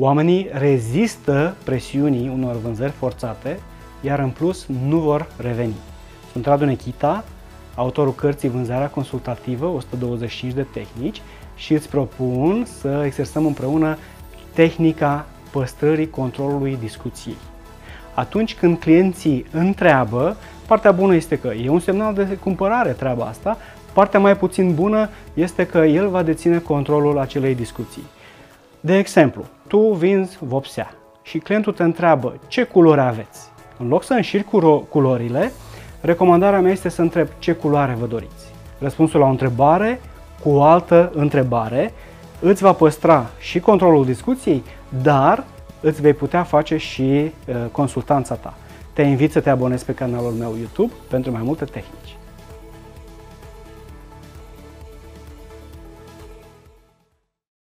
Oamenii rezistă presiunii unor vânzări forțate, iar în plus nu vor reveni. Sunt Radu Nechita, autorul cărții Vânzarea consultativă, 125 de tehnici și îți propun să exersăm împreună tehnica păstrării controlului discuției. Atunci când clienții întreabă, partea bună este că e un semnal de cumpărare treaba asta, partea mai puțin bună este că el va deține controlul acelei discuții. De exemplu, tu vinzi vopsea și clientul te întreabă ce culori aveți. În loc să înșiri culorile, recomandarea mea este să întreb ce culoare vă doriți. Răspunsul la o întrebare cu o altă întrebare îți va păstra și controlul discuției, dar îți vei putea face și uh, consultanța ta. Te invit să te abonezi pe canalul meu YouTube pentru mai multe tehnici.